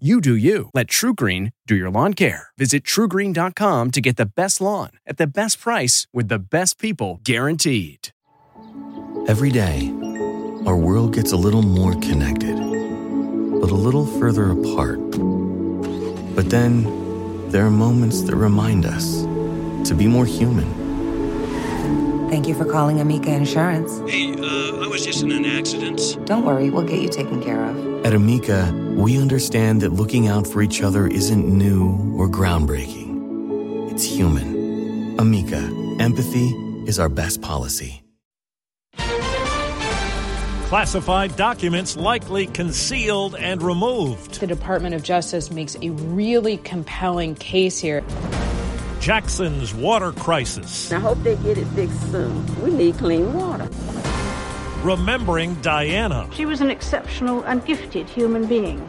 You do you. Let TruGreen do your lawn care. Visit trugreen.com to get the best lawn at the best price with the best people guaranteed. Every day, our world gets a little more connected, but a little further apart. But then, there are moments that remind us to be more human. Thank you for calling Amica Insurance. Hey, uh, I was just in an accident. Don't worry, we'll get you taken care of. At Amica, we understand that looking out for each other isn't new or groundbreaking. It's human. Amica, empathy is our best policy. Classified documents likely concealed and removed. The Department of Justice makes a really compelling case here. Jackson's water crisis. I hope they get it fixed soon. We need clean water. Remembering Diana. She was an exceptional and gifted human being.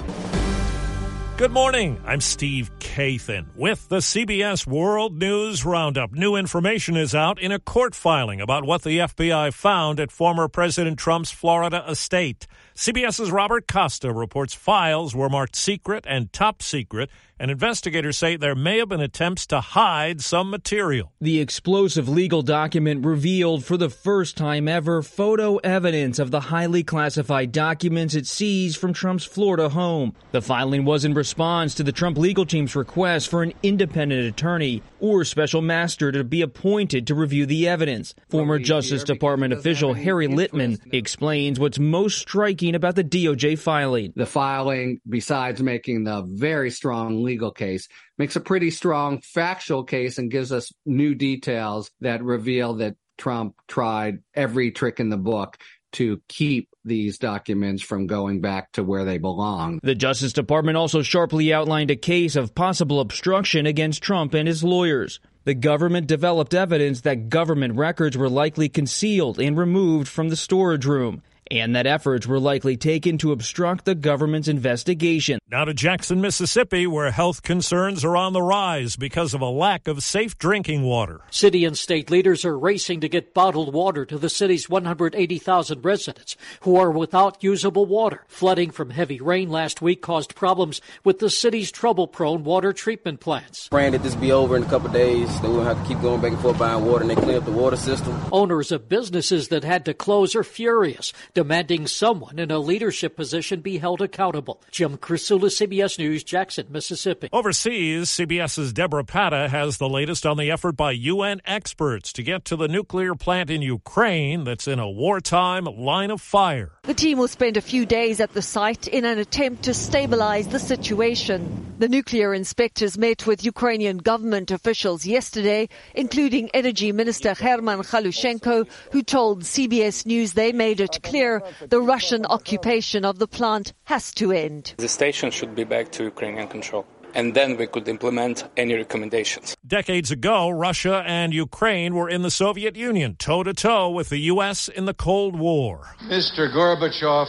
Good morning. I'm Steve Kathan with the CBS World News Roundup. New information is out in a court filing about what the FBI found at former President Trump's Florida estate. CBS's Robert Costa reports files were marked secret and top secret and investigators say there may have been attempts to hide some material. The explosive legal document revealed for the first time ever photo evidence of the highly classified documents it seized from Trump's Florida home. The filing was in response to the Trump legal team's request for an independent attorney or special master to be appointed to review the evidence. Former Justice Department official Harry Litman explains what's most striking about the DOJ filing. The filing, besides making the very strong legal case, makes a pretty strong factual case and gives us new details that reveal that Trump tried every trick in the book to keep these documents from going back to where they belong. The Justice Department also sharply outlined a case of possible obstruction against Trump and his lawyers. The government developed evidence that government records were likely concealed and removed from the storage room and that efforts were likely taken to obstruct the government's investigation. Now to Jackson, Mississippi, where health concerns are on the rise because of a lack of safe drinking water. City and state leaders are racing to get bottled water to the city's 180,000 residents who are without usable water. Flooding from heavy rain last week caused problems with the city's trouble prone water treatment plants. Praying that this be over in a couple days, they won't have to keep going back and forth buying water and they clean up the water system. Owners of businesses that had to close are furious, demanding someone in a leadership position be held accountable. Jim Krasula, CBS News, Jackson, Mississippi. Overseas, CBS's Deborah Patta has the latest on the effort by UN experts to get to the nuclear plant in Ukraine that's in a wartime line of fire. The team will spend a few days at the site in an attempt to stabilize the situation. The nuclear inspectors met with Ukrainian government officials yesterday, including Energy Minister Herman Galushenko, who told CBS News they made it clear the Russian occupation of the plant has to end. The station should be back to Ukrainian control and then we could implement any recommendations. Decades ago, Russia and Ukraine were in the Soviet Union, toe to toe with the U.S. in the Cold War. Mr. Gorbachev,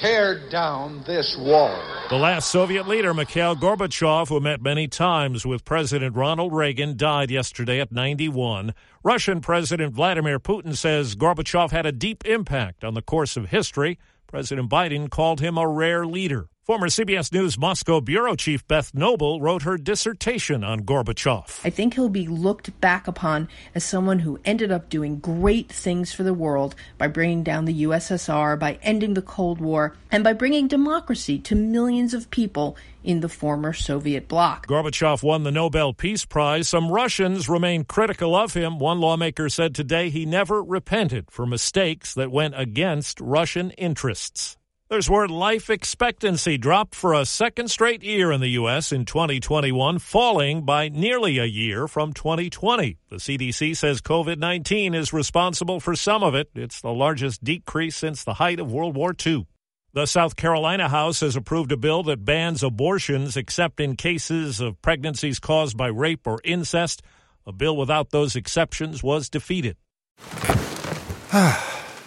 tear down this wall. The last Soviet leader, Mikhail Gorbachev, who met many times with President Ronald Reagan, died yesterday at 91. Russian President Vladimir Putin says Gorbachev had a deep impact on the course of history. President Biden called him a rare leader. Former CBS News Moscow bureau chief Beth Knobel wrote her dissertation on Gorbachev. I think he'll be looked back upon as someone who ended up doing great things for the world by bringing down the USSR, by ending the Cold War, and by bringing democracy to millions of people in the former Soviet bloc. Gorbachev won the Nobel Peace Prize. Some Russians remain critical of him. One lawmaker said today he never repented for mistakes that went against Russian interests. There's word life expectancy dropped for a second straight year in the U.S. in 2021, falling by nearly a year from 2020. The CDC says COVID 19 is responsible for some of it. It's the largest decrease since the height of World War II. The South Carolina House has approved a bill that bans abortions except in cases of pregnancies caused by rape or incest. A bill without those exceptions was defeated.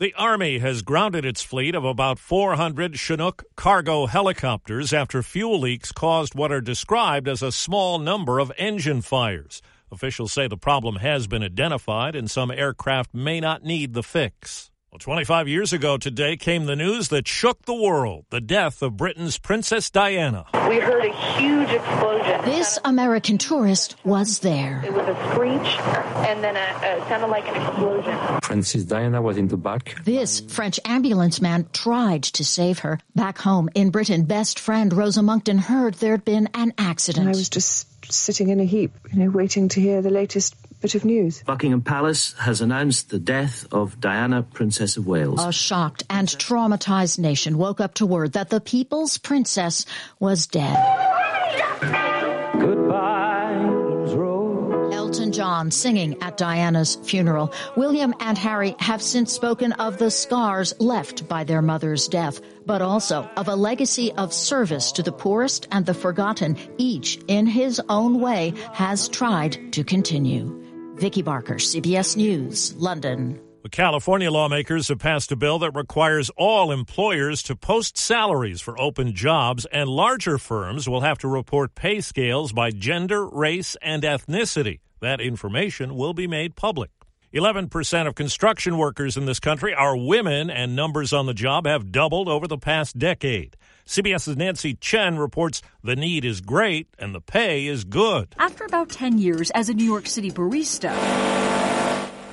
The Army has grounded its fleet of about 400 Chinook cargo helicopters after fuel leaks caused what are described as a small number of engine fires. Officials say the problem has been identified and some aircraft may not need the fix. Well, 25 years ago today came the news that shook the world the death of Britain's Princess Diana. We heard a huge explosion. This American tourist was there. It was a screech and then a, a sounded like an explosion. Princess Diana was in the back. This French ambulance man tried to save her. Back home in Britain, best friend Rosa Monckton heard there'd been an accident. I was just sitting in a heap, you know, waiting to hear the latest bit of news. Buckingham Palace has announced the death of Diana, Princess of Wales. A shocked and traumatized nation woke up to word that the people's princess was dead. Goodbye, Elton John singing at Diana's funeral. William and Harry have since spoken of the scars left by their mother's death, but also of a legacy of service to the poorest and the forgotten. Each, in his own way, has tried to continue. Vicki Barker, CBS News, London. California lawmakers have passed a bill that requires all employers to post salaries for open jobs, and larger firms will have to report pay scales by gender, race, and ethnicity. That information will be made public. 11% of construction workers in this country are women, and numbers on the job have doubled over the past decade. CBS's Nancy Chen reports the need is great and the pay is good. After about 10 years as a New York City barista,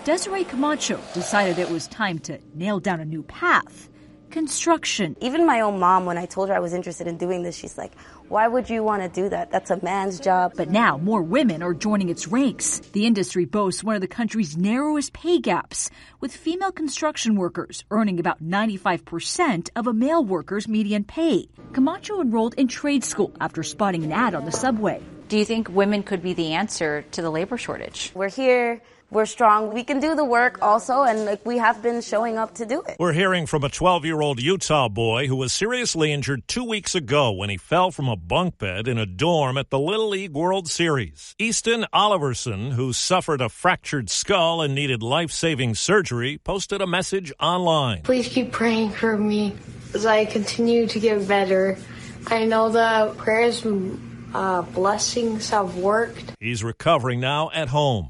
Desiree Camacho decided it was time to nail down a new path construction. Even my own mom, when I told her I was interested in doing this, she's like, why would you want to do that? That's a man's job. But now more women are joining its ranks. The industry boasts one of the country's narrowest pay gaps, with female construction workers earning about 95% of a male worker's median pay. Camacho enrolled in trade school after spotting an ad on the subway. Do you think women could be the answer to the labor shortage? We're here we're strong. We can do the work also, and like, we have been showing up to do it. We're hearing from a 12 year old Utah boy who was seriously injured two weeks ago when he fell from a bunk bed in a dorm at the Little League World Series. Easton Oliverson, who suffered a fractured skull and needed life saving surgery, posted a message online. Please keep praying for me as I continue to get better. I know the prayers and uh, blessings have worked. He's recovering now at home.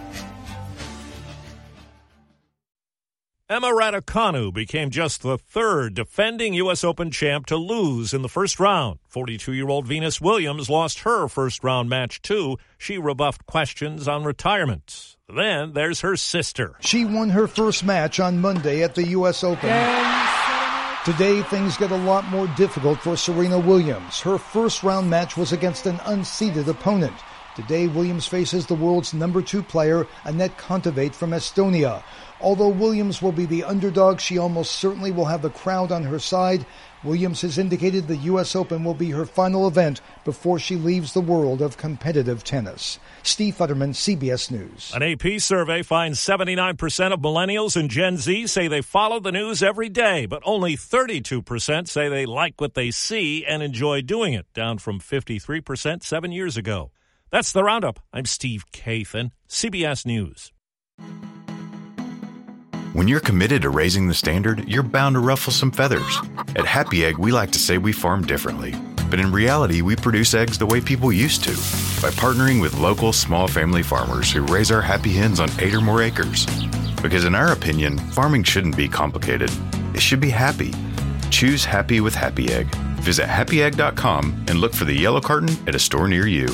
Emma Raducanu became just the third defending U.S. Open champ to lose in the first round. 42 year old Venus Williams lost her first round match too. She rebuffed questions on retirement. Then there's her sister. She won her first match on Monday at the U.S. Open. Today, things get a lot more difficult for Serena Williams. Her first round match was against an unseeded opponent. Today, Williams faces the world's number two player, Anett Kontaveit from Estonia. Although Williams will be the underdog, she almost certainly will have the crowd on her side. Williams has indicated the U.S. Open will be her final event before she leaves the world of competitive tennis. Steve Futterman, CBS News. An AP survey finds 79% of millennials and Gen Z say they follow the news every day, but only 32% say they like what they see and enjoy doing it, down from 53% seven years ago. That's the roundup. I'm Steve Kathan, CBS News. When you're committed to raising the standard, you're bound to ruffle some feathers. At Happy Egg, we like to say we farm differently. But in reality, we produce eggs the way people used to by partnering with local small family farmers who raise our happy hens on eight or more acres. Because, in our opinion, farming shouldn't be complicated, it should be happy. Choose happy with Happy Egg. Visit happyegg.com and look for the yellow carton at a store near you.